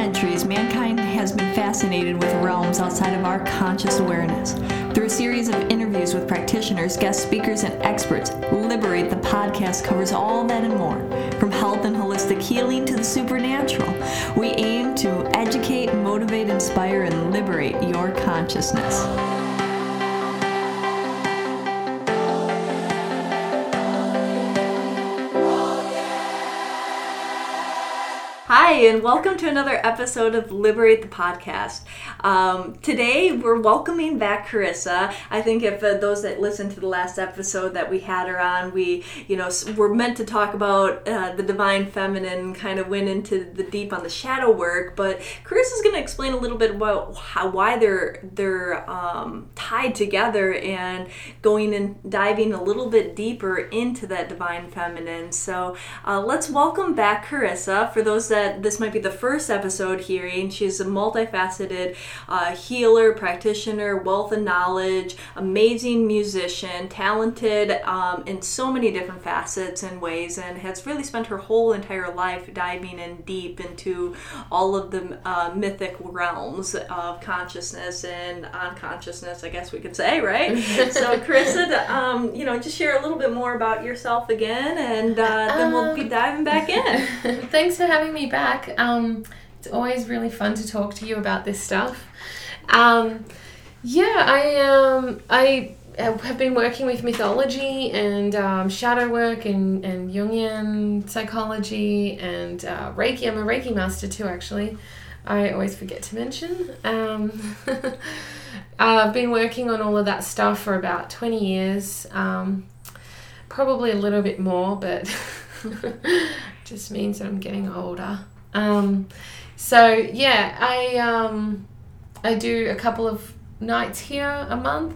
centuries, mankind has been fascinated with realms outside of our conscious awareness. Through a series of interviews with practitioners, guest speakers, and experts, Liberate the podcast covers all that and more. From health and holistic healing to the supernatural, we aim to educate, motivate, inspire, and liberate your consciousness. Hi, and welcome to another episode of Liberate the Podcast. Um, today, we're welcoming back Carissa. I think if uh, those that listened to the last episode that we had her on, we, you know, were meant to talk about uh, the divine feminine, kind of went into the deep on the shadow work. But Carissa's going to explain a little bit about how why they're they're um, tied together and going and diving a little bit deeper into that divine feminine. So uh, let's welcome back Carissa. For those that that this might be the first episode hearing. She's a multifaceted uh, healer, practitioner, wealth of knowledge, amazing musician, talented um, in so many different facets and ways, and has really spent her whole entire life diving in deep into all of the uh, mythic realms of consciousness and unconsciousness, I guess we could say, right? so, Carissa, um, you know, just share a little bit more about yourself again, and uh, then we'll be um, diving back in. Thanks for having me back. Um, it's always really fun to talk to you about this stuff. Um, yeah, I um, I have been working with mythology and um, shadow work and, and Jungian psychology and uh, Reiki. I'm a Reiki master too, actually. I always forget to mention. Um, I've been working on all of that stuff for about 20 years, um, probably a little bit more, but just means that I'm getting older. Um, so yeah, I um, I do a couple of nights here a month.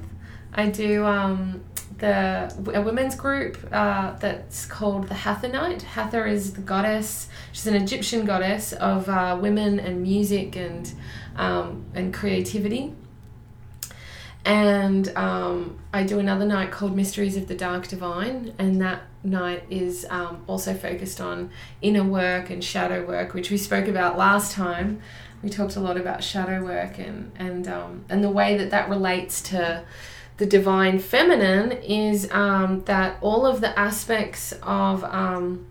I do um, the a women's group uh, that's called the Hathor Night. Hathor is the goddess. She's an Egyptian goddess of uh, women and music and um, and creativity. And um, I do another night called Mysteries of the Dark Divine, and that night is um, also focused on inner work and shadow work, which we spoke about last time. We talked a lot about shadow work and and um, and the way that that relates to the divine feminine is um, that all of the aspects of um,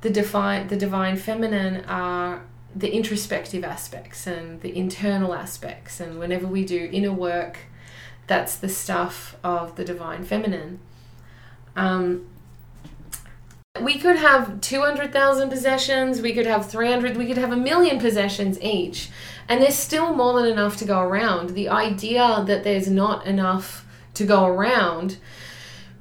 the divine the divine feminine are the introspective aspects and the internal aspects and whenever we do inner work that's the stuff of the divine feminine. Um, we could have 200,000 possessions, we could have 300, we could have a million possessions each, and there's still more than enough to go around. The idea that there's not enough to go around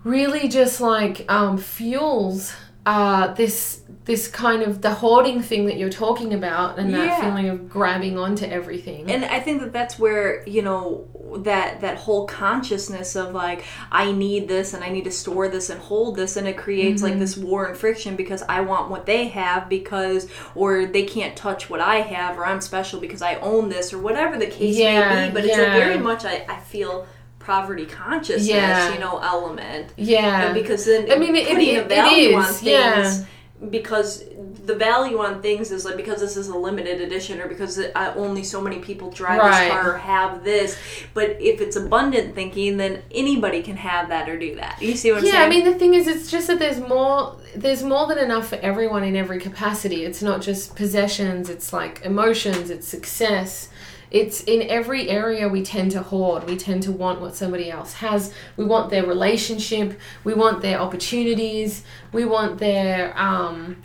really just like um, fuels uh, this this kind of the hoarding thing that you're talking about and that yeah. feeling of grabbing onto everything and i think that that's where you know that that whole consciousness of like i need this and i need to store this and hold this and it creates mm-hmm. like this war and friction because i want what they have because or they can't touch what i have or i'm special because i own this or whatever the case yeah, may be but yeah. it's a very much I, I feel poverty consciousness, yeah. you know, element. Yeah. And because then I mean, it, putting it, a value on things yeah. Because the value on things is like because this is a limited edition or because uh, only so many people drive right. this car or have this. But if it's abundant thinking, then anybody can have that or do that. You see what I'm yeah, saying? Yeah, I mean the thing is, it's just that there's more. There's more than enough for everyone in every capacity. It's not just possessions. It's like emotions. It's success it's in every area we tend to hoard. We tend to want what somebody else has. We want their relationship. We want their opportunities. We want their, um,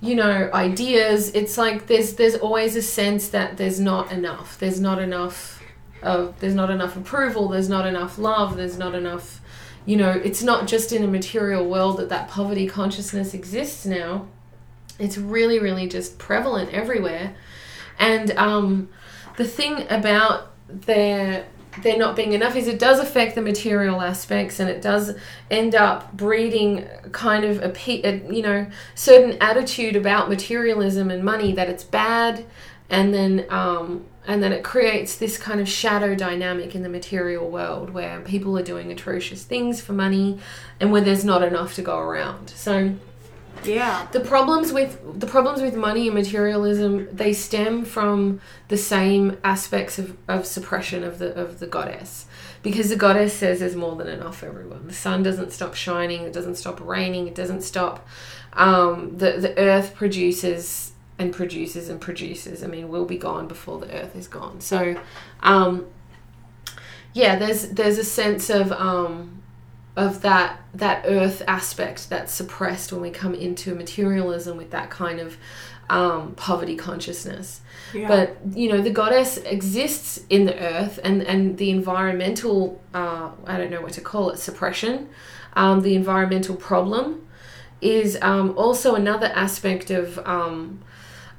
you know, ideas. It's like there's there's always a sense that there's not enough. There's not enough of there's not enough approval. There's not enough love. There's not enough. You know, it's not just in a material world that that poverty consciousness exists now. It's really, really just prevalent everywhere, and um, the thing about their there not being enough is it does affect the material aspects and it does end up breeding kind of a, a, you know certain attitude about materialism and money that it's bad and then um, and then it creates this kind of shadow dynamic in the material world where people are doing atrocious things for money and where there's not enough to go around. So Yeah. The problems with the problems with money and materialism they stem from the same aspects of, of suppression of the of the goddess. Because the goddess says there's more than enough for everyone. The sun doesn't stop shining, it doesn't stop raining, it doesn't stop um, the the earth produces and produces and produces. I mean, we'll be gone before the earth is gone. So um, yeah, there's there's a sense of um, of that that earth aspect that's suppressed when we come into materialism with that kind of um, poverty consciousness. Yeah. But you know, the goddess exists in the earth, and and the environmental uh, I don't know what to call it suppression, um, the environmental problem, is um, also another aspect of um,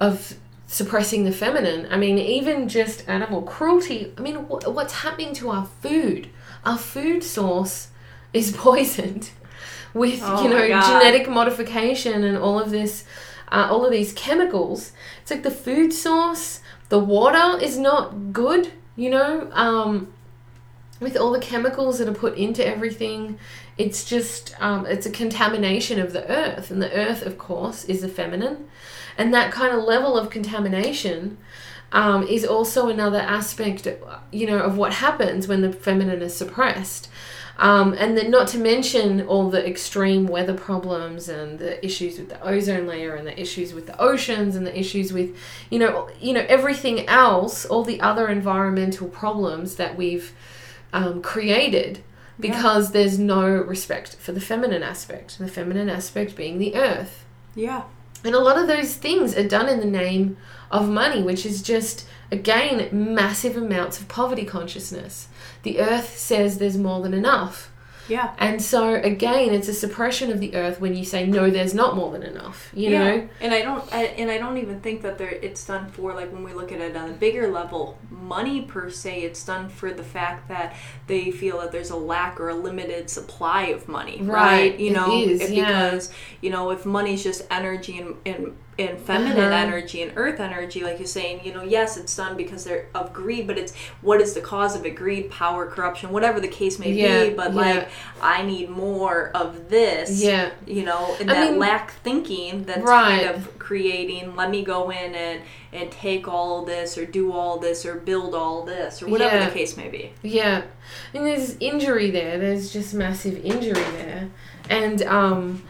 of suppressing the feminine. I mean, even just animal cruelty. I mean, wh- what's happening to our food? Our food source is poisoned with Oh you know genetic modification and all of this, uh, all of these chemicals. It's like the food source. The water is not good. You know, um, with all the chemicals that are put into everything, it's just um, it's a contamination of the earth, and the earth, of course, is the feminine, and that kind of level of contamination um, is also another aspect, you know, of what happens when the feminine is suppressed. Um, and then, not to mention all the extreme weather problems and the issues with the ozone layer and the issues with the oceans and the issues with, you know, you know everything else, all the other environmental problems that we've um, created because there's no respect for the feminine aspect. The feminine aspect being the earth. Yeah. And a lot of those things are done in the name of money, which is just, again, massive amounts of poverty consciousness. The earth says there's more than enough. Yeah. And so, again, it's a suppression of the earth when you say, no, there's not more than enough. You yeah. know? And I don't I, and I don't even think that there it's done for like when we look at it on a bigger level, money per se, it's done for the fact that they feel that there's a lack or a limited supply of money. Right. Right. You It know, is, yeah. because, you know, if money's just energy and, and and feminine Uh-huh. energy and earth energy, like you're saying, you know, yes, it's done because they're of greed, but it's what is the cause of it? Greed, power, corruption, whatever the case may Yeah, be. But yeah. like, I need more of this Yeah. you know, and I that mean- lack thinking that's Right. kind of creating. Let me go in and and take all this or do all this or build all this or whatever Yeah. the case may be. Yeah, and there's injury there. There's just massive injury there, and um,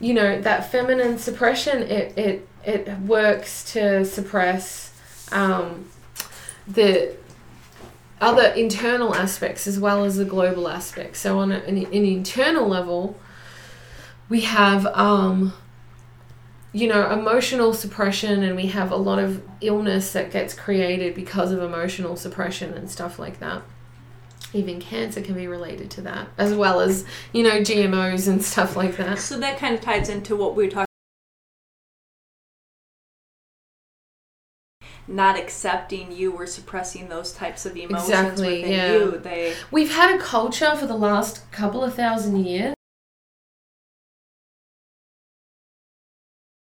you know that feminine suppression. It it it works to suppress um, the other internal aspects as well as the global aspects. So on an, an internal level, we have um, you know emotional suppression, and we have a lot of illness that gets created because of emotional suppression and stuff like that even cancer can be related to that as well as you know gmos and stuff like that So that kind of ties into what we were talking. Not accepting you or suppressing those types of emotions Exactly, within yeah. you. They we've had a culture for the last couple of thousand years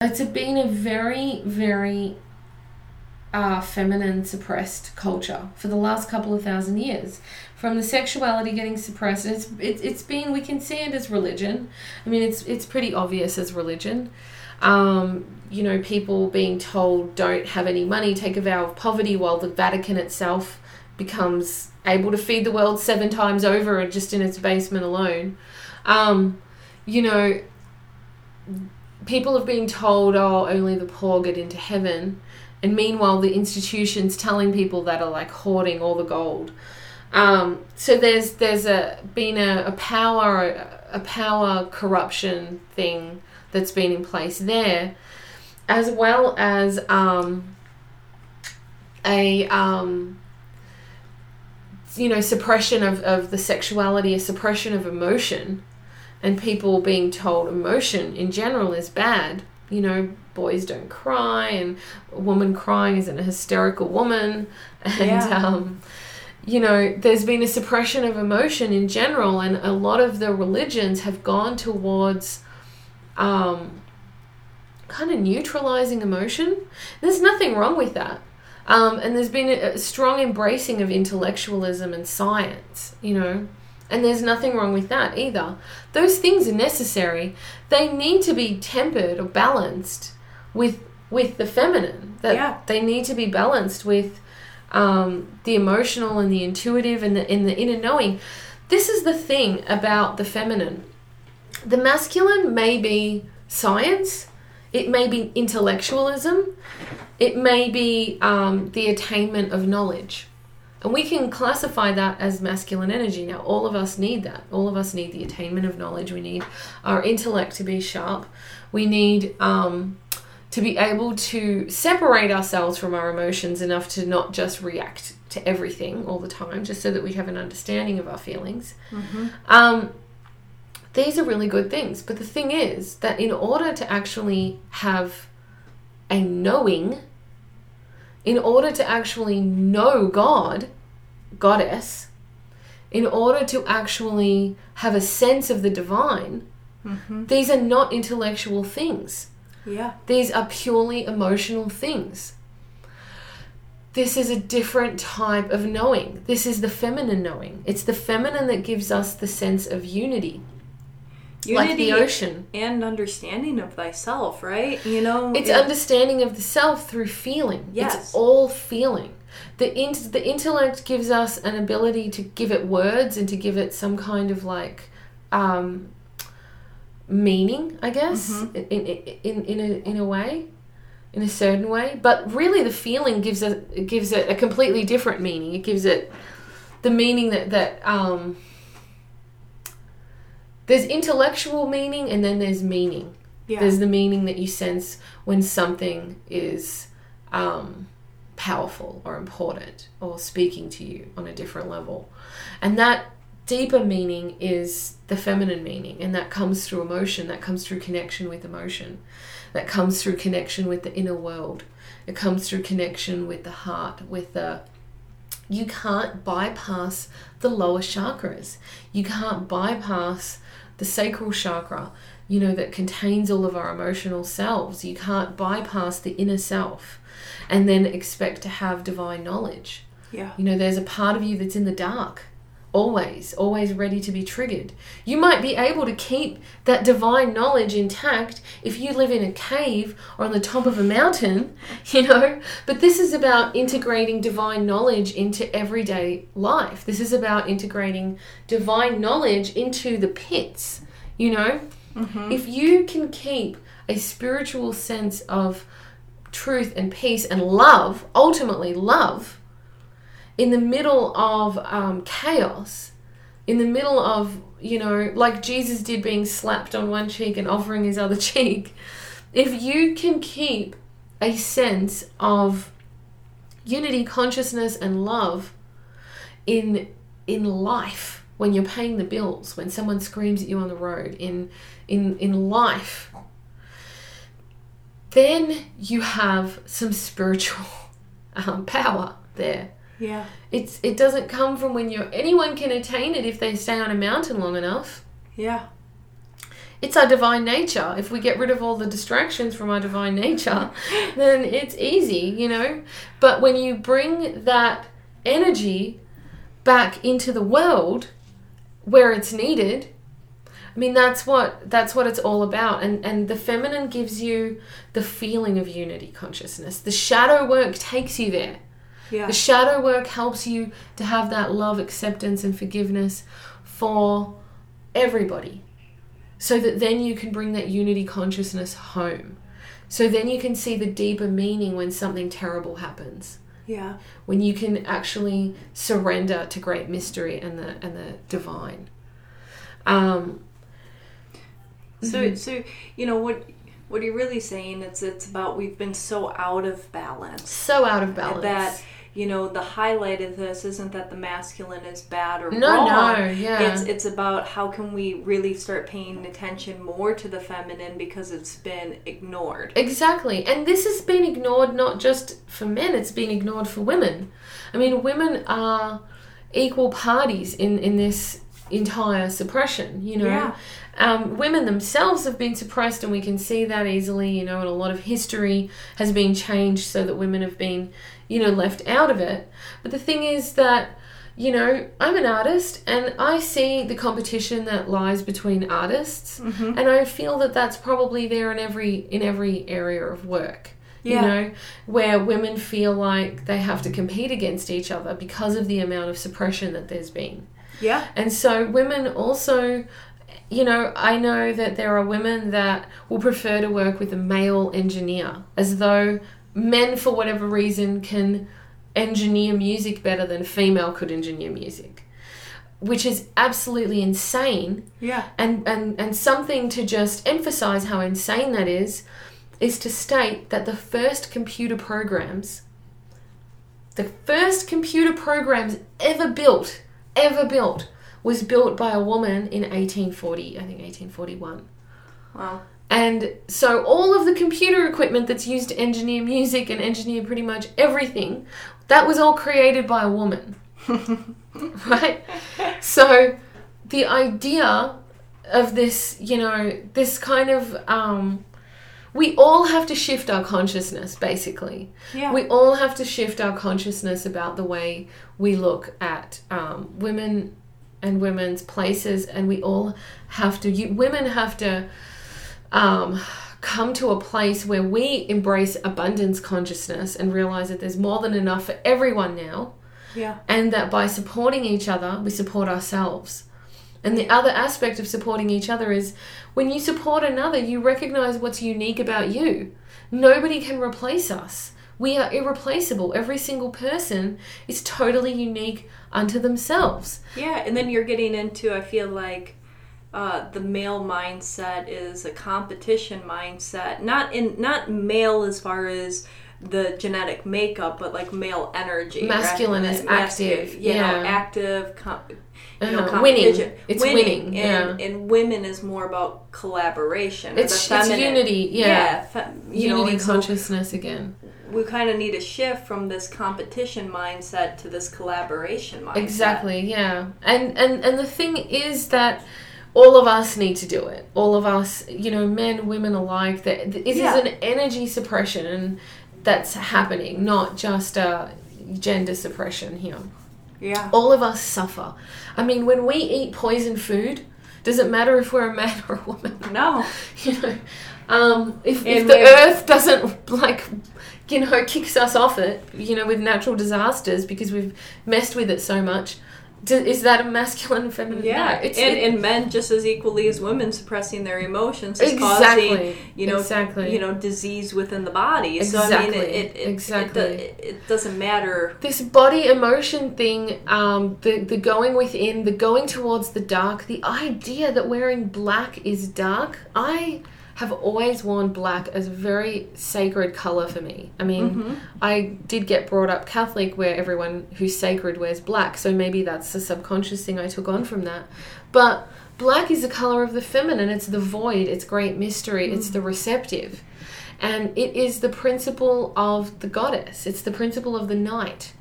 it's been a very very uh, feminine suppressed culture for the last couple of thousand years. From the sexuality getting suppressed it's it, it's been we can see it as religion. I mean it's it's pretty obvious as religion. Um, you know people being told don't have any money take a vow of poverty while the vatican itself becomes able to feed the world seven times over just in its basement alone. Um, you know people have been told oh only the poor get into heaven and meanwhile the institutions telling people that are like hoarding all the gold. Um, so there's there's a been a, a power a power corruption thing that's been in place there as well as um, a um, you know suppression of, of the sexuality a suppression of emotion. And people being told emotion in general is bad you know boys don't cry and a woman crying isn't a hysterical woman and Yeah. um, you know there's been a suppression of emotion in general and a lot of the religions have gone towards um, kind of neutralizing emotion there's nothing wrong with that um, and there's been a, a strong embracing of intellectualism and science you know And there's nothing wrong with that either. Those things are necessary. They need to be tempered or balanced with with the feminine. That Yeah. they need to be balanced with um, the emotional and the intuitive and the in the inner knowing. This is the thing about the feminine. The masculine may be science. It may be intellectualism. It may be um, the attainment of knowledge. And we can classify that as masculine energy. Now, all of us need that. All of us need the attainment of knowledge. We need our intellect to be sharp. We need um, to be able to separate ourselves from our emotions enough to not just react to everything all the time, just so that we have an understanding of our feelings. Um, these are really good things. But the thing is that in order to actually have a knowing, in order to actually know God, Goddess, in order to actually have a sense of the divine, these are not intellectual things. Yeah. These are purely emotional things. This is a different type of knowing. This is the feminine knowing. It's the feminine that gives us the sense of unity, like the ocean. and understanding of thyself, right? You know, It's it- understanding of the self through feeling. Yes. It's all feeling. The int- the intellect gives us an ability to give it words and to give it some kind of like um, meaning, I guess, Mm-hmm. in, in in in a in a way, in a certain way. But really, the feeling gives it it gives it a completely different meaning. It gives it the meaning that that um, there's intellectual meaning and then there's meaning. yeah. There's the meaning that you sense when something is um, powerful or important or speaking to you on a different level. And that deeper meaning is the feminine meaning, and that comes through emotion, that comes through connection with emotion, that comes through connection with the inner world, it comes through connection with the heart, with the you can't bypass the lower chakras. You can't bypass the sacral chakra, you know, that contains all of our emotional selves. You can't bypass the inner self and then expect to have divine knowledge. yeah. You know, there's a part of you that's in the dark, always, always ready to be triggered. You might be able to keep that divine knowledge intact if you live in a cave or on the top of a mountain, you know, but this is about integrating divine knowledge into everyday life. This is about integrating divine knowledge into the pits, you know. Mm-hmm. If you can keep a spiritual sense of truth and peace and love, ultimately love, in the middle of um, chaos, in the middle of, you know, like Jesus did being slapped on one cheek and offering his other cheek, if you can keep a sense of unity, consciousness, and love in in life when you're paying the bills, when someone screams at you on the road, in in in life, then you have some spiritual um, power there. Yeah. It's it doesn't come from when you're anyone can attain it if they stay on a mountain long enough. Yeah. It's our divine nature. If we get rid of all the distractions from our divine nature, then it's easy, you know. But when you bring that energy back into the world where it's needed, I mean that's what that's what it's all about. And and the feminine gives you the feeling of unity consciousness. The shadow work takes you there. Yeah. The shadow work helps you to have that love, acceptance, and forgiveness for everybody. So that then you can bring that unity consciousness home. So then you can see the deeper meaning when something terrible happens. Yeah. When you can actually surrender to great mystery and the and the divine. Um, So, Mm-hmm. so you know what? What you're really saying is it's about we've been so out of balance so out of balance. that you know the highlight of this isn't that the masculine is bad or No, wrong. no, yeah. It's it's about how can we really start paying attention more to the feminine because it's been ignored. Exactly. And this has been ignored not just for men, it's been ignored for women. I mean, women are equal parties in, in this entire suppression, you know. Yeah. Um, women themselves have been suppressed, and we can see that easily, you know, and a lot of history has been changed so that women have been, you know, left out of it. But the thing is that, you know, I'm an artist and I see the competition that lies between artists Mm-hmm. and I feel that that's probably there in every in every area of work. Yeah. You know, where women feel like they have to compete against each other because of the amount of suppression that there's been. Yeah. And so women also, you know, I know that there are women that will prefer to work with a male engineer as though men, for whatever reason, can engineer music better than a female could engineer music, which is absolutely insane. Yeah. And, and, and something to just emphasize how insane that is, is to state that the first computer programs, the first computer programs ever built, ever built, was built by a woman in 1840, I think 1841. Wow. And so all of the computer equipment that's used to engineer music and engineer pretty much everything, that was all created by a woman. right? So the idea of this, you know, this kind of um we all have to shift our consciousness basically. Yeah. We all have to shift our consciousness about the way we look at um, women and women's places, and we all have to. You, women have to um, come to a place where we embrace abundance consciousness and realize that there's more than enough for everyone now, yeah. and that by supporting each other, we support ourselves. And the other aspect of supporting each other is when you support another, you recognize what's unique about you. Nobody can replace us. We are irreplaceable. Every single person is totally unique unto themselves. Yeah, and then you're getting into I feel like uh, the male mindset is a competition mindset. Not in not male as far as the genetic makeup, but like male energy. right? Masculine is Masculine, active, You know, yeah. active. Com- know, Uh-huh. Winning. It's winning, and, yeah. and women is more about collaboration. It's, it's unity, yeah. fe- you know, unity so consciousness again. we kind of need a shift from this competition mindset to this collaboration mindset. Exactly, yeah. And and and the thing is that all of us need to do it. All of us, you know, men, women alike. That it is Yeah. an energy suppression that's happening, not just a gender suppression here. Yeah. All of us suffer. I mean, when we eat poison food, does it matter if we're a man or a woman? No. you know, um, if, if the earth doesn't like, you know, kicks us off it, you know, with natural disasters because we've messed with it so much, is that a masculine and feminine? Yeah, it's and, it- and men just as equally as women suppressing their emotions is Exactly. causing you know Exactly. you know disease within the body. So I mean, Exactly. it it, Exactly. it, it doesn't matter. this body emotion thing, um, the the going within, the going towards the dark, the idea that wearing black is dark. I have always worn black as a very sacred color for me. I mean, mm-hmm. I did get brought up Catholic, where everyone who's sacred wears black, so maybe that's the subconscious thing I took on from that. But black is the color of the feminine. It's the void. It's great mystery. It's mm. the receptive. And it is the principle of the goddess. It's the principle of the night.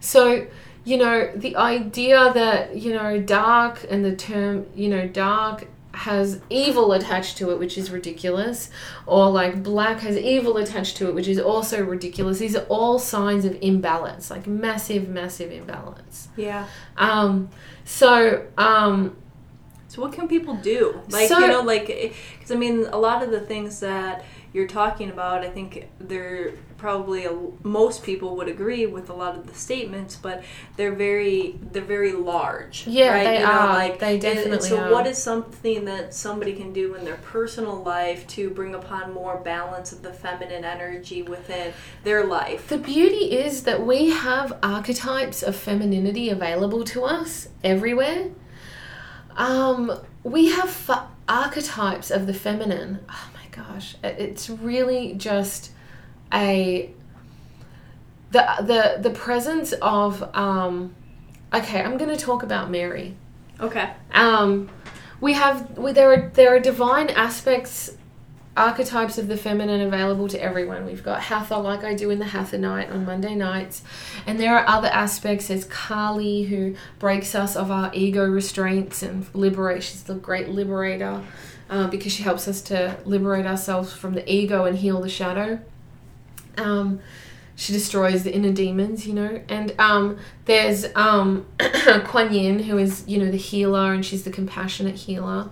So, you know, the idea that, you know, dark and the term, you know, dark has evil attached to it, which is ridiculous, or like black has evil attached to it, which is also ridiculous. These are all signs of imbalance, like massive, massive imbalance. Yeah. Um, so, um, So what can people do? Like So- you know, like eh, because I mean, a lot of the things that you're talking about, I think they're probably a, most people would agree with a lot of the statements, but they're very they're very large. Yeah, right? they you know, are. Like They eh, and- and definitely so, are. what is something that somebody can do in their personal life to bring upon more balance of the feminine energy within their life? The beauty is that we have archetypes of femininity available to us everywhere. Um, we have fa- archetypes of the feminine. Oh my gosh, it- it's really just a the the the presence of um. Okay, I'm going to talk about Mary. Okay. Um, we have we, there are there are divine aspects, archetypes of the feminine available to everyone. We've got Hathor, like I do in the Hathor night on Monday nights, and there are other aspects. There's Kali, who breaks us of our ego restraints and liberates. She's the great liberator, uh, because she helps us to liberate ourselves from the ego and heal the shadow. Um, she destroys the inner demons, you know. And um, there's um, Kuan Yin, who is, you know, the healer, and she's the compassionate healer.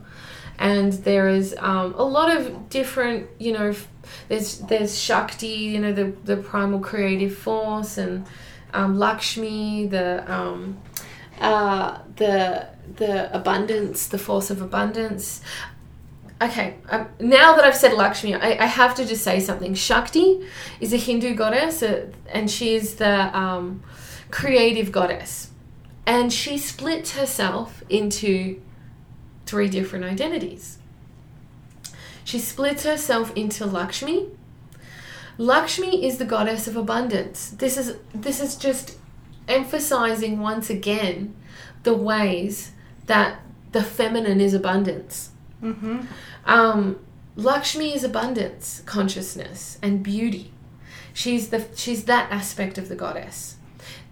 And there is um, a lot of different, you know, there's there's Shakti, you know, the the primal creative force, and um, Lakshmi, the um, uh, the the abundance, the force of abundance. Okay, um, now that I've said Lakshmi, I, I have to just say something. Shakti is a Hindu goddess, uh, and is the um, creative goddess. And she splits herself into three different identities. She splits herself into Lakshmi. Lakshmi is the goddess of abundance. This is this is just emphasizing once again the ways that the feminine is abundance. Mm-hmm. Um, Lakshmi is abundance, consciousness, and beauty. She's the she's that aspect of the goddess.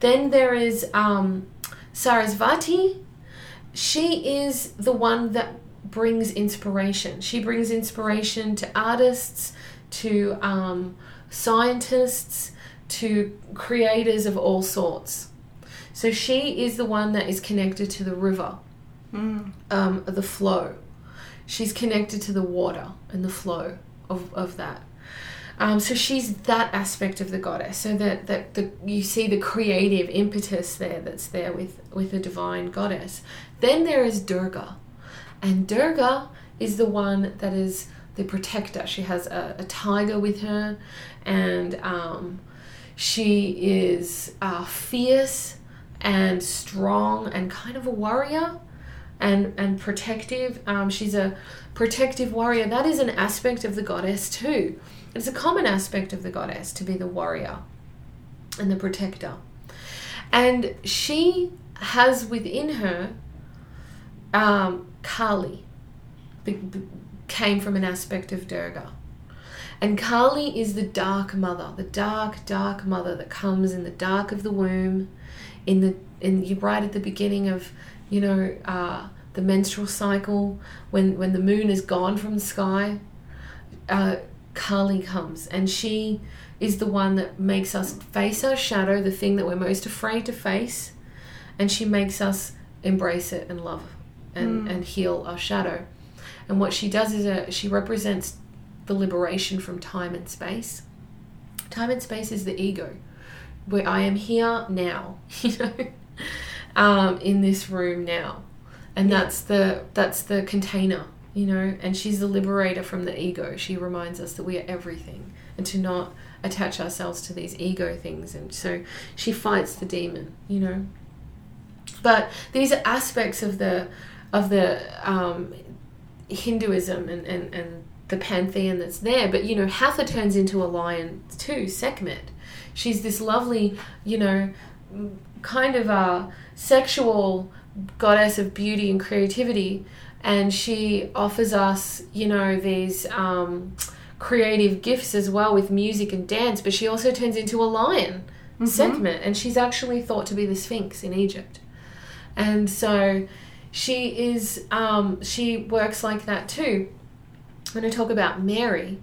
Then there is um, Sarasvati. She is the one that brings inspiration. She brings inspiration to artists, to um, scientists, to creators of all sorts. So she is the one that is connected to the river, Mm. um, the flow. She's connected to the water and the flow of, of that. Um, so she's that aspect of the goddess. So that, that the, you see the creative impetus there that's there with, with the divine goddess. Then there is Durga. And Durga is the one that is the protector. She has a, a tiger with her, and um, she is uh, fierce and strong and kind of a warrior and and protective. Um, she's a protective warrior. That is an aspect of the goddess too. It's a common aspect of the goddess to be the warrior and the protector. And she has within her um, Kali, be- be- came from an aspect of Durga. And Kali is the dark mother, the dark, dark mother that comes in the dark of the womb, in the in you right at the beginning of, you know, uh, the menstrual cycle, when when the moon is gone from the sky, uh, Kali comes, and she is the one that makes us face our shadow, the thing that we're most afraid to face, and she makes us embrace it and love and, Mm. and heal our shadow. And what she does is uh she represents the liberation from time and space. Time and space is the ego, where I am here now, you know, um, in this room now, and Yeah. that's the that's the container, you know. And she's the liberator from the ego. She reminds us that we are everything, and to not attach ourselves to these ego things. And so she fights the demon, you know. But these are aspects of the of the um, Hinduism and, and, and the pantheon that's there. But you know, Hathor turns into a lion too, Sekhmet. She's this lovely, you know, kind of a sexual goddess of beauty and creativity. And she offers us, you know, these um, creative gifts as well with music and dance. But she also turns into a lion, Sekhmet. And she's actually thought to be the Sphinx in Egypt. And so she is, um, she works like that too. I'm going to talk about Mary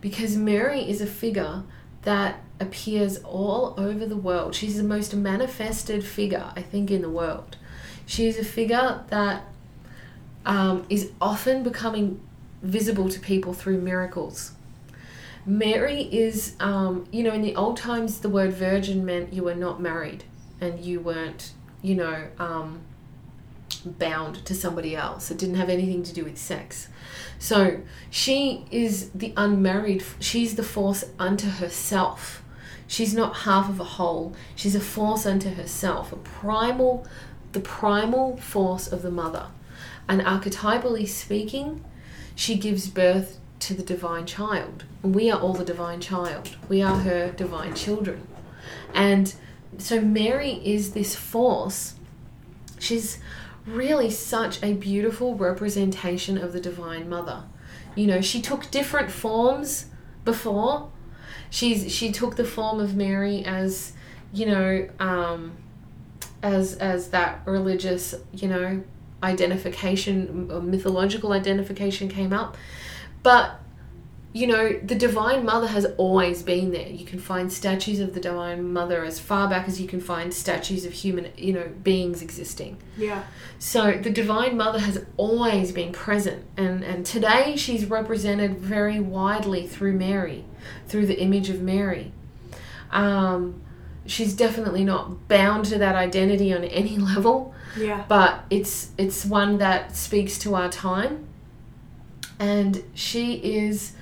because Mary is a figure that appears all over the world. She's the most manifested figure, I think, in the world. She's a figure that um, is often becoming visible to people through miracles. Mary is, um, you know, in the old times, the word virgin meant you were not married and you weren't, you know, um, bound to somebody else. It didn't have anything to do with sex. So she is the unmarried, she's the force unto herself. She's not half of a whole, she's a force unto herself, a primal, the primal force of the mother. And archetypally speaking, she gives birth to the divine child. We are all the divine child, we are her divine children. And so Mary is this force. She's really such a beautiful representation of the Divine Mother. You know, she took different forms before. She's she took the form of Mary as, you know, um, as as that religious, you know, identification or mythological identification came up. But you know, the Divine Mother has always been there. You can find statues of the Divine Mother as far back as you can find statues of human, you know, beings existing. Yeah. So the Divine Mother has always been present, and, and today she's represented very widely through Mary, through the image of Mary. Um, she's definitely not bound to that identity on any level, Yeah. but it's it's one that speaks to our time, and she is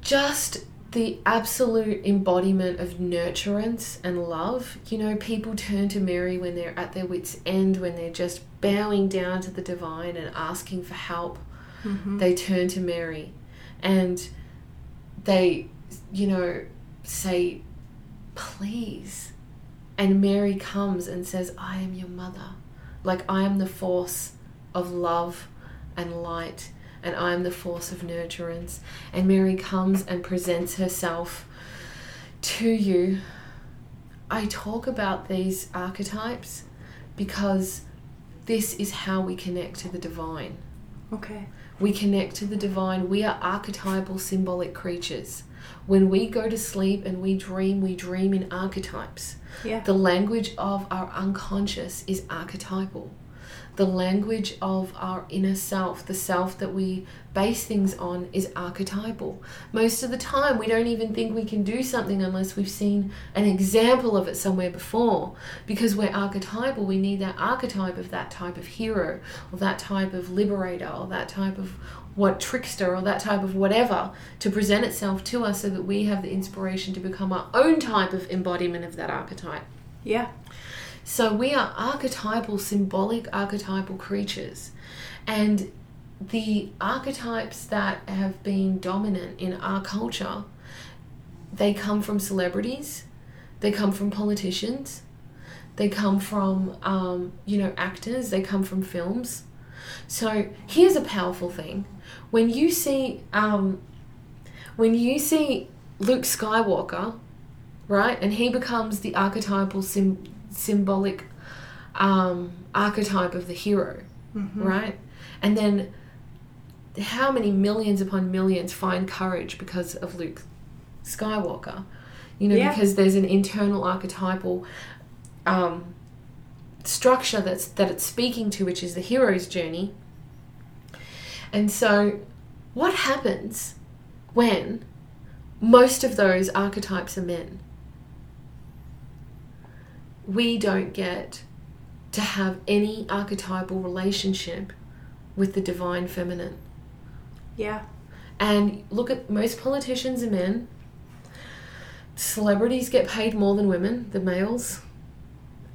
just the absolute embodiment of nurturance and love. You know, people turn to Mary when they're at their wits' end, when they're just bowing down to the divine and asking for help. Mhm. They turn to Mary and they, you know, say, please. And Mary comes and says, I am your mother. Like, I am the force of love and light, and I am the force of nurturance. And Mary comes and presents herself to you. I talk about these archetypes because this is how we connect to the divine. Okay. We connect to the divine. We are archetypal symbolic creatures. When we go to sleep and we dream, we dream in archetypes. Yeah. The language of our unconscious is archetypal. The language of our inner self, the self that we base things on, is archetypal. Most of the time, we don't even think we can do something unless we've seen an example of it somewhere before. Because we're archetypal, we need that archetype of that type of hero, or that type of liberator, or that type of what trickster, or that type of whatever to present itself to us so that we have the inspiration to become our own type of embodiment of that archetype. Yeah. So we are archetypal, symbolic archetypal creatures. And the archetypes that have been dominant in our culture, they come from celebrities, they come from politicians, they come from, um, you know, actors, they come from films. So here's a powerful thing. When you see, um, when you see Luke Skywalker, right, and he becomes the archetypal sim- symbolic um, archetype of the hero, right? And then how many millions upon millions find courage because of Luke Skywalker? You know, Yeah. because there's an internal archetypal um, structure that's that it's speaking to, which is the hero's journey. And so, what happens when most of those archetypes are men? We don't get to have any archetypal relationship with the divine feminine. Yeah. And look at most politicians are men. Celebrities get paid more than women, the males.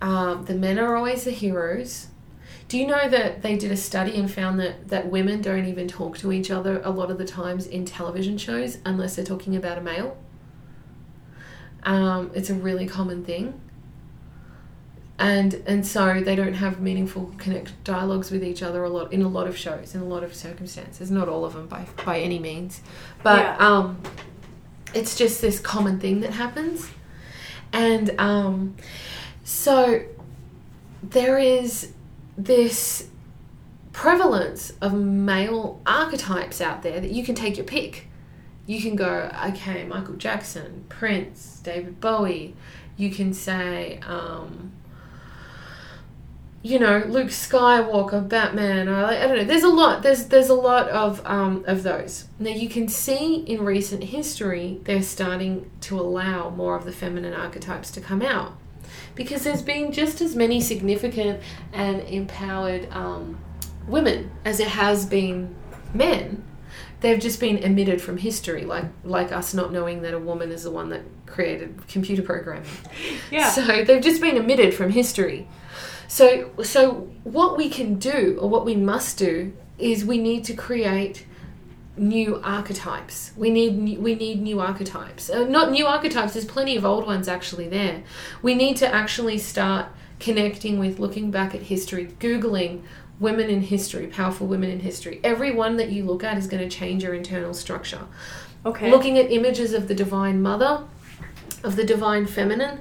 Um, the men are always the heroes. Do you know that they did a study and found that, that women don't even talk to each other a lot of the times in television shows unless they're talking about a male? Um, it's a really common thing. And and so they don't have meaningful connect dialogues with each other a lot in a lot of shows in a lot of circumstances. Not all of them by by any means, but Yeah. um, it's just this common thing that happens, and um, so there is this prevalence of male archetypes out there that you can take your pick. You can go, okay, Michael Jackson, Prince, David Bowie. You can say, um, you know, Luke Skywalker, Batman. Or I don't know. There's a lot. There's there's a lot of um, of those. Now you can see in recent history they're starting to allow more of the feminine archetypes to come out because there's been just as many significant and empowered um, women as there has been men. They've just been omitted from history, like like us not knowing that a woman is the one that created computer programming. Yeah. So they've just been omitted from history. So so what we can do or what we must do is we need to create new archetypes. We need new, we need new archetypes. Uh, not new archetypes. There's plenty of old ones actually there. We need to actually start connecting with looking back at history, googling women in history, powerful women in history. Every one that you look at is going to change your internal structure. okay. Looking at images of the divine mother, of the divine feminine,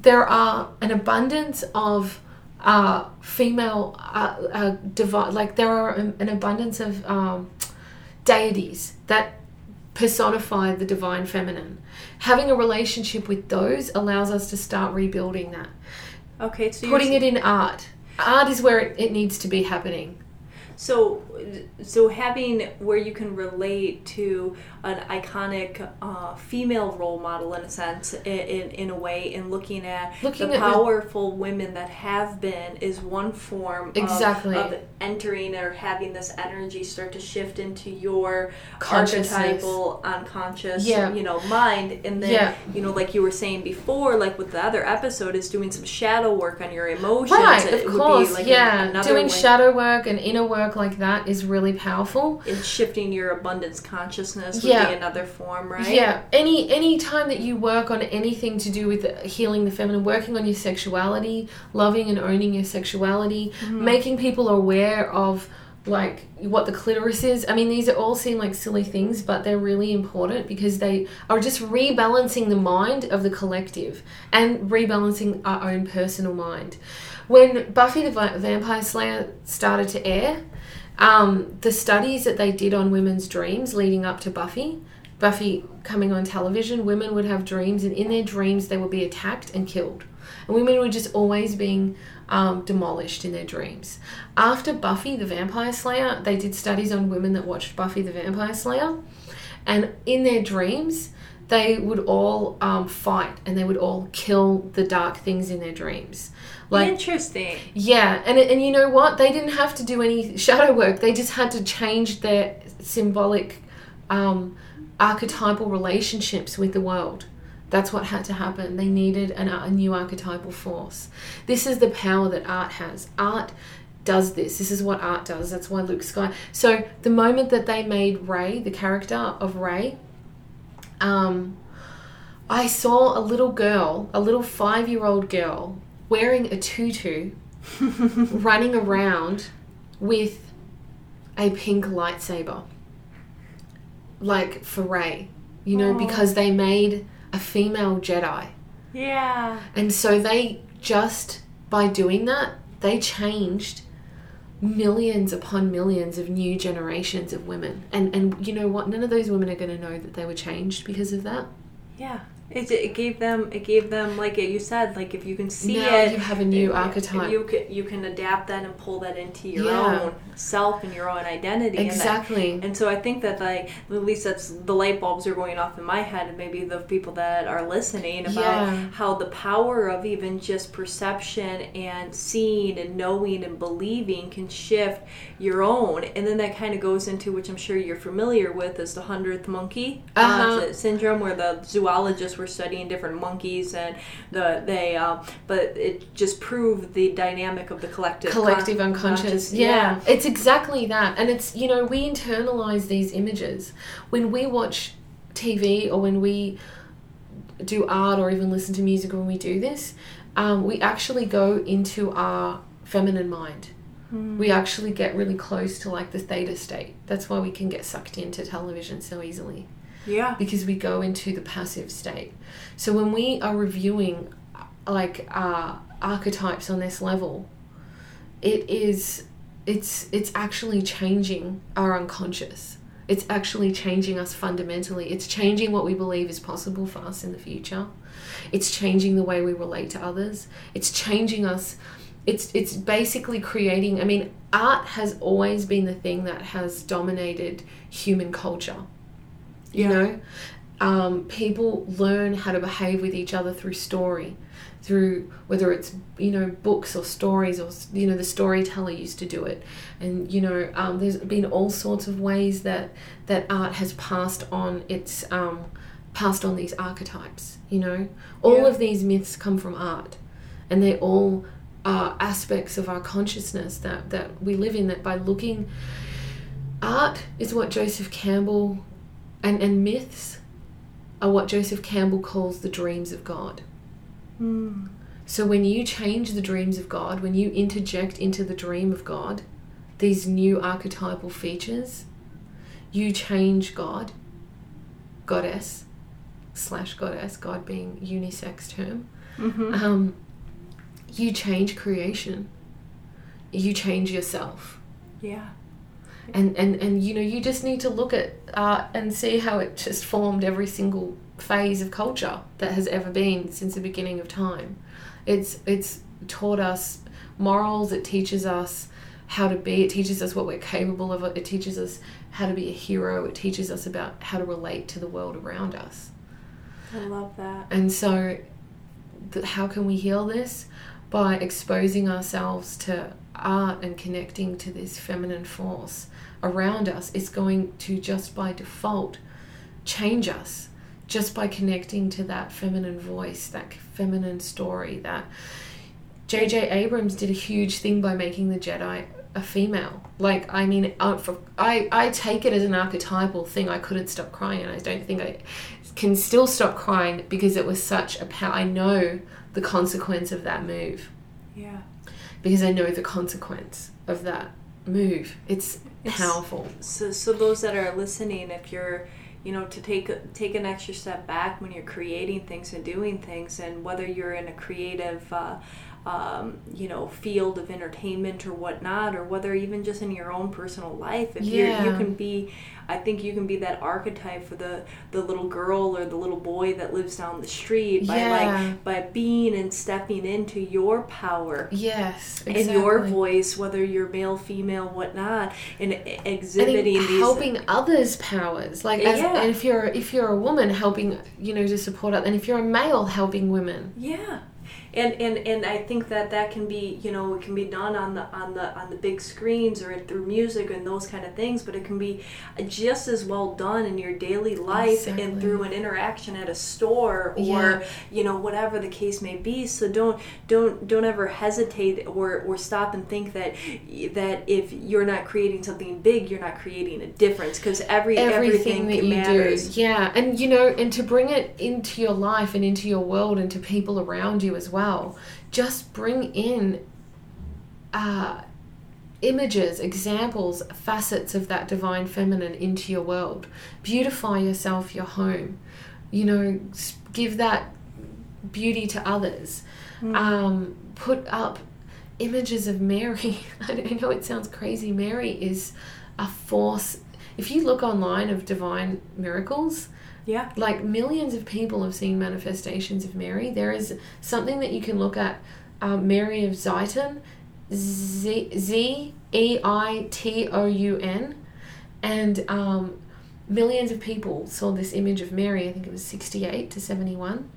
there are an abundance of uh, female uh, uh, divine, like there are an, an abundance of um, deities that personify the divine feminine. Having a relationship with those allows us to start rebuilding that. Okay, so Putting it in art. Art is where it, it needs to be happening. so so having where you can relate to an iconic uh, female role model in a sense in, in, in a way and looking at Looking the at powerful women that have been is one form of- Exactly. of, entering or having this energy start to shift into your archetypal unconscious Yeah. you know mind and then Yeah. you know like you were saying before like with the other episode is doing some shadow work on your emotions Right, It of would be course. like yeah. another Doing way- shadow work and inner work like that is really powerful. It's shifting your abundance consciousness would Yeah. be another form, right? Yeah, any any time that you work on anything to do with healing the feminine, working on your sexuality, loving and owning your sexuality, Mm-hmm. making people aware of like what the clitoris is. I mean, these are all seem like silly things, but they're really important because they are just rebalancing the mind of the collective and rebalancing our own personal mind. When Buffy the Vampire Slayer started to air, um, the studies that they did on women's dreams leading up to Buffy, Buffy coming on television, women would have dreams, and in their dreams they would be attacked and killed. And women were just always being um, demolished in their dreams. After Buffy the Vampire Slayer, they did studies on women that watched Buffy the Vampire Slayer, and in their dreams, they would all um, fight and they would all kill the dark things in their dreams. Like Interesting. yeah, and and you know what? They didn't have to do any shadow work. They just had to change their symbolic, um, archetypal relationships with the world. That's what had to happen. They needed an, a new archetypal force. This is the power that art has. Art does this. This is what art does. That's why Luke Sky. So the moment that they made Rey, the character of Rey, um, I saw a little girl, a little five year old girl, wearing a tutu, running around with a pink lightsaber. Like for Rey, you know, Oh. because they made a female Jedi. Yeah. And so they just, by doing that, they changed millions upon millions of new generations of women. And and you know what? None of those women are going to know that they were changed because of that. Yeah. It, it gave them it gave them like you said like if you can see now it you have a new archetype. you can you can adapt that and pull that into your Yeah. own self and your own identity and that- exactly. And so I think that like at least that's the light bulbs are going off in my head and maybe the people that are listening about Yeah. how the power of even just perception and seeing and knowing and believing can shift your own. And then that kind of goes into which I'm sure you're familiar with is the hundredth monkey uh, Uh-huh. syndrome where the zoologists were studying different monkeys and the they uh, but it just proved the dynamic of the collective collective con- unconscious. conscious- Yeah. it's exactly that. And it's, you know, we internalize these images. When we watch TV or when we do art or even listen to music when we do this, um, we actually go into our feminine mind. We actually get really close to like the theta state. That's why we can get sucked into television so easily yeah because we go into the passive state. So when we are reviewing like uh, archetypes on this level, it is it's it's actually changing our unconscious. It's actually changing us fundamentally. It's changing what we believe is possible for us in the future. It's changing the way we relate to others. It's changing us. It's it's basically creating. I mean, art has always been the thing that has dominated human culture you Yeah. know um, people learn how to behave with each other through story through whether it's you know books or stories or you know the storyteller used to do it and you know um, there's been all sorts of ways that that art has passed on its um, passed on these archetypes you know all Yeah. of these myths come from art and they all are aspects of our consciousness that that we live in that by looking art is what Joseph Campbell and, and myths are what Joseph Campbell calls the dreams of God. Mm. So when you change the dreams of God, when you interject into the dream of God these new archetypal features, you change God, goddess, slash goddess, God being unisex term. Mhm. Um, you change creation. You change yourself. yeah and and and you know you just need to look at art and see how it just formed every single phase of culture that has ever been since the beginning of time. It's it's taught us morals it teaches us how to be it teaches us what we're capable of it teaches us how to be a hero it teaches us about how to relate to the world around us. I love that. And so th- how can we heal this? By exposing ourselves to art and connecting to this feminine force around us is going to just by default change us just by connecting to that feminine voice, that feminine story. That J.J. Abrams did a huge thing by making the Jedi a female. Like, I mean, uh, I, I take it as an archetypal thing. I couldn't stop crying, and I don't think I can still stop crying because it was such a power. I know the consequence of that move. Yeah. Because I know the consequence of that move. It's, it's powerful. So, so those that are listening, if you're you know to take take an extra step back when you're creating things and doing things and whether you're in a creative uh, um, you know field of entertainment or whatnot or whether even just in your own personal life if yeah. you you can be I think you can be that archetype for the the little girl or the little boy that lives down the street by yeah. like by being and stepping into your power. Yes, exactly. and your voice, whether you're male, female, whatnot, and exhibiting these helping others' powers. Like, as, yeah. and if you're if you're a woman, helping you know to support it, and if you're a male, helping women. Yeah and and and I think that that can be you know it can be done on the on the on the big screens or through music and those kind of things but it can be just as well done in your daily life exactly. and through an interaction at a store or yeah. you know whatever the case may be so don't don't don't ever hesitate or or stop and think that that if you're not creating something big you're not creating a difference because every everything, everything that you matters. do yeah and you know and to bring it into your life and into your world and to people around you as well well. Just bring in uh, images, examples, facets of that divine feminine into your world. Beautify yourself, your home. You know, give that beauty to others. Mm. Um, put up images of Mary. I know it sounds crazy. Mary is a force. If you look online of divine miracles, yeah. Like millions of people have seen manifestations of Mary. There is something that you can look at um, Mary of Zeitoun, Z E I T O U N, and um, millions of people saw this image of Mary. I think it was 68 to 71.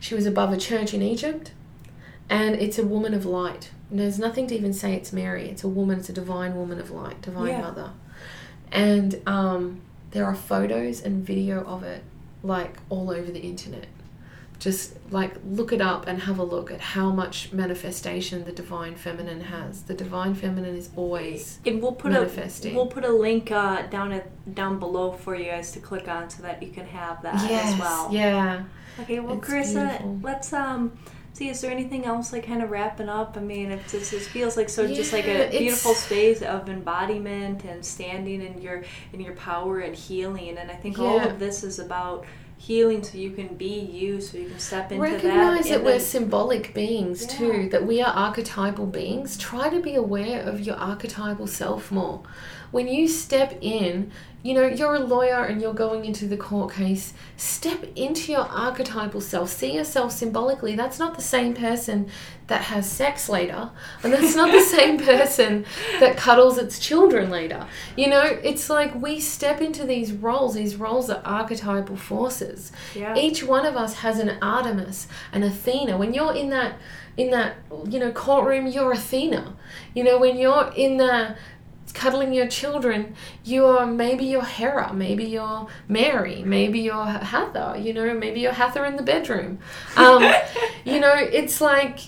She was above a church in Egypt, and it's a woman of light. And there's nothing to even say it's Mary. It's a woman, it's a divine woman of light, divine yeah. mother. And um, there are photos and video of it like all over the internet just like look it up and have a look at how much manifestation the divine feminine has. The divine feminine is always and we'll put manifesting. A, we'll put a link uh, down at down below for you guys to click on so that you can have that yes, as well. Yeah. Okay, well, it's Carissa, beautiful. let's um see. Is there anything else like kind of wrapping up? I mean, it just it feels like so yeah, just like a beautiful space of embodiment and standing in your in your power and healing. And I think yeah. all of this is about healing so you can be you so you can step into recognize that recognize that we're symbolic beings yeah. too that we are archetypal beings try to be aware of your archetypal self more when you step in you know, you're a lawyer and you're going into the court case. Step into your archetypal self. See yourself symbolically. That's not the same person that has sex later, and that's not the same person that cuddles its children later. You know, it's like we step into these roles. These roles are archetypal forces. Yeah. Each one of us has an Artemis, an Athena. When you're in that in that you know courtroom, you're Athena. You know, when you're in the cuddling your children, you are maybe you're Hera, maybe you're Mary, maybe you're Hathor, you know, maybe you're Hathor in the bedroom. Um, you know, it's like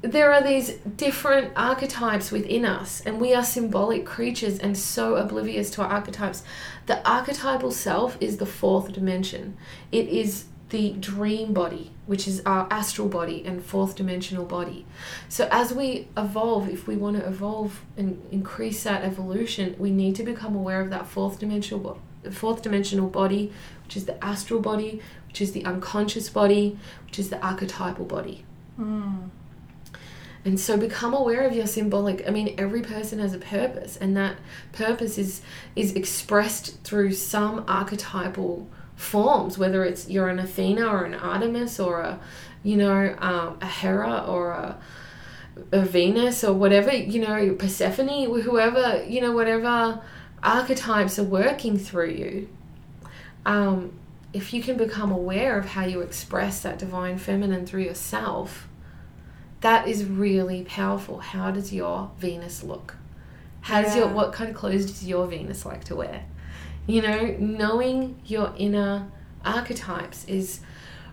there are these different archetypes within us, and we are symbolic creatures and so oblivious to our archetypes. The archetypal self is the fourth dimension. It is the dream body, which is our astral body and fourth dimensional body. So, as we evolve, if we want to evolve and increase that evolution, we need to become aware of that fourth dimensional, fourth dimensional body, which is the astral body, which is the unconscious body, which is the archetypal body. Mm. And so become aware of your symbolic. I mean, every person has a purpose, and that purpose is is expressed through some archetypal forms, whether it's you're an Athena or an Artemis or a, you know, um, a Hera or a, a Venus or whatever, you know, Persephone, whoever, you know, whatever archetypes are working through you. Um, if you can become aware of how you express that divine feminine through yourself, that is really powerful. How does your Venus look? How does your what kind of clothes does your Venus like to wear? You know, knowing your inner archetypes is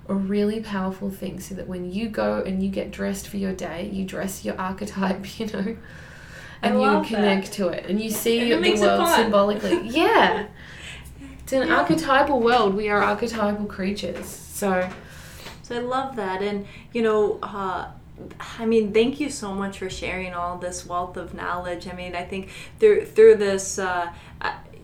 a really powerful thing so that when you go and you get dressed for your day, you dress your archetype, you know, and you connect that. to it and you see And the world symbolically. Yeah. It's an Yeah. archetypal world. We are archetypal creatures. So, So I love that, and you know, uh, I mean, thank you so much for sharing all this wealth of knowledge. I mean, I think through through this. Uh,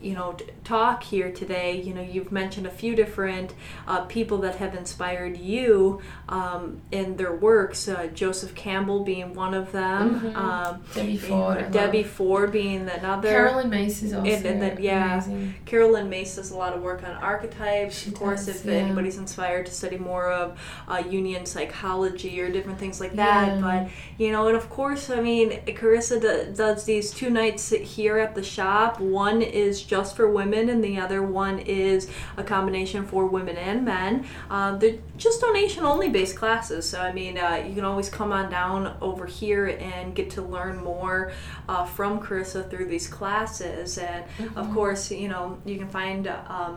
you know, talk here today. You know, you've mentioned a few different uh, people that have inspired you um, in their works. Uh, Joseph Campbell being one of them. Mhm. Um, Debbie Ford. Debbie. Ford being another. Carolyn Myss is also And- and then, yeah. amazing. Carolyn Myss does a lot of work on archetypes. She of course, does, if yeah. anybody's inspired to study more of uh, Jungian psychology or different things like that. Yeah. But, you know, and of course, I mean, Carissa do, does these two nights here at the shop. One is just for women, and the other one is a combination for women and men. Um, they're just donation only based classes. So, I mean, uh, you can always come on down over here and get to learn more uh, from Carissa through these classes. And, of course, you know, you can find. Um,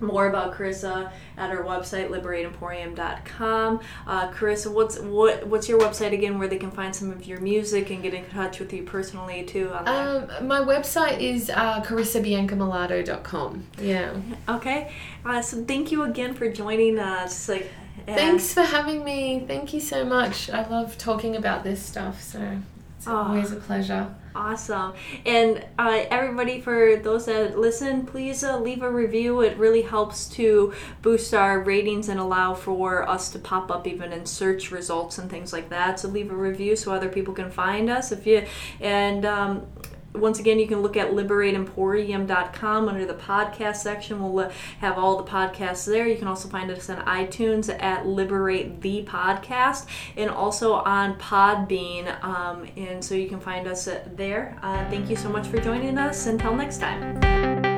more about Carissa at our website liberateemporium.com. Uh, Carissa, what's what what's your website again where they can find some of your music and get in touch with you personally too on? Um, my website is uh, carissabiancamalato.com. Yeah. okay. Uh, so thank you again for joining us. Like and- Thanks for having me. Thank you so much. I love talking about this stuff, so it's Oh. always a pleasure. Awesome. And uh, everybody, for those that listen, please uh, leave a review. It really helps to boost our ratings and allow for us to pop up even in search results and things like that. So leave a review so other people can find us. If you and um, once again, you can look at liberateemporium.com under the podcast section. We'll have all the podcasts there. You can also find us on iTunes at Liberate the Podcast and also on Podbean. Um, and so you can find us uh, there. Uh, thank you so much for joining us. Until next time.